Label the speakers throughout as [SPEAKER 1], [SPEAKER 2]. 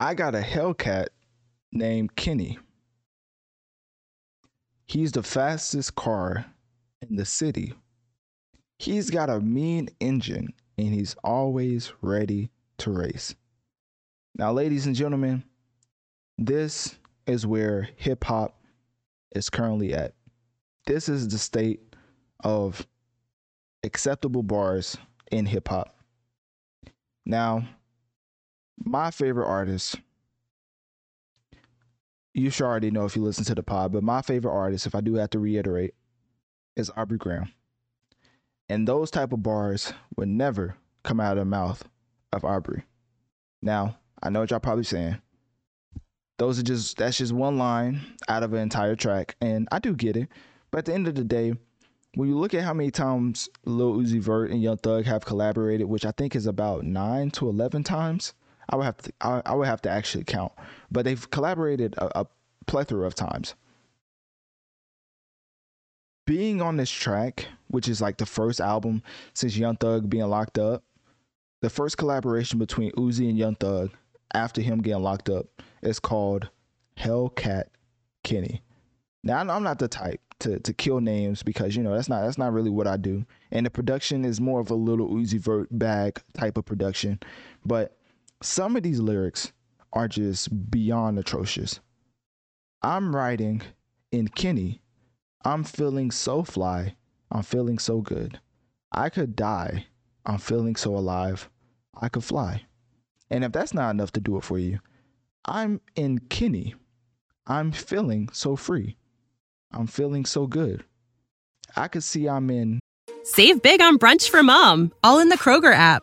[SPEAKER 1] I got a Hellcat named Kenny. He's the fastest car in the city. He's got a mean engine and he's always ready to race. Now, ladies and gentlemen, this is where hip hop is currently at. This is the state of acceptable bars in hip hop. Now, my favorite artist, you should already know if you listen to the pod, but my favorite artist, if I do have to reiterate, is Aubrey Graham. And those type of bars would never come out of the mouth of Aubrey. Now, I know what y'all probably saying. Those are just that's just one line out of an entire track, and I do get it. But at the end of the day, when you look at how many times Lil Uzi Vert and Young Thug have collaborated, which I think is about nine to eleven times, I would have to I, I would have to actually count. But they've collaborated a, a plethora of times. Being on this track, which is like the first album since Young Thug being locked up, the first collaboration between Uzi and Young Thug after him getting locked up is called Hellcat Kenny. Now I'm not the type to to kill names because you know that's not that's not really what I do. And the production is more of a little Uzi Vert bag type of production, but some of these lyrics are just beyond atrocious. I'm writing in Kenny. I'm feeling so fly. I'm feeling so good. I could die. I'm feeling so alive. I could fly. And if that's not enough to do it for you, I'm in Kenny. I'm feeling so free. I'm feeling so good. I could see I'm in.
[SPEAKER 2] Save big on brunch for mom, all in the Kroger app.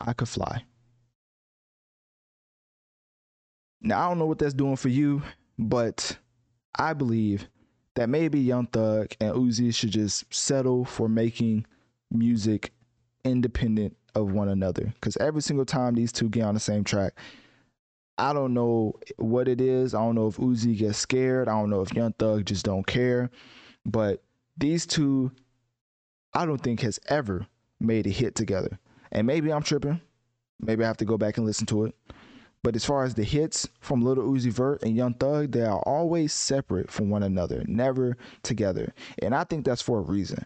[SPEAKER 1] I could fly. Now, I don't know what that's doing for you, but I believe that maybe Young Thug and Uzi should just settle for making music independent of one another. Because every single time these two get on the same track, I don't know what it is. I don't know if Uzi gets scared. I don't know if Young Thug just don't care. But these two, I don't think has ever made a hit together. And maybe I'm tripping. Maybe I have to go back and listen to it. But as far as the hits from Little Uzi Vert and Young Thug, they are always separate from one another, never together. And I think that's for a reason.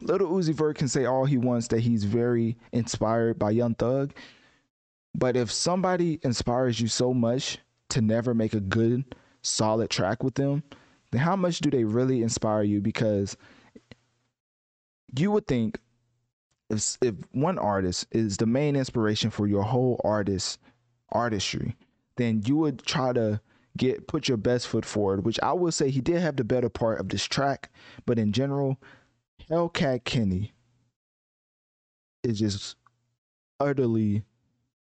[SPEAKER 1] Little Uzi Vert can say all he wants that he's very inspired by Young Thug. But if somebody inspires you so much to never make a good, solid track with them, then how much do they really inspire you? Because you would think if if one artist is the main inspiration for your whole artist artistry, then you would try to get put your best foot forward. Which I will say he did have the better part of this track, but in general, Hellcat Kenny is just utterly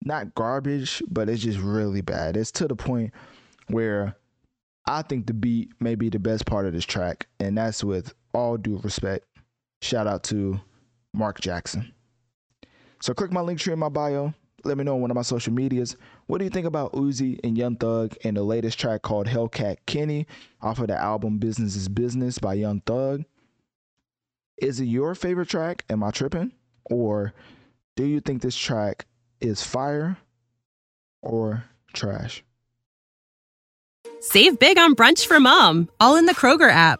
[SPEAKER 1] not garbage, but it's just really bad. It's to the point where I think the beat may be the best part of this track, and that's with all due respect. Shout out to Mark Jackson. So click my Linktree in my bio. Let me know on one of my social medias. What do you think about Uzi and Young Thug and the latest track called Hellcat Kenny off of the album Business is Business by Young Thug? Is it your favorite track? Am I tripping? Or do you think this track is fire or trash?
[SPEAKER 2] Save big on brunch for mom, all in the Kroger app.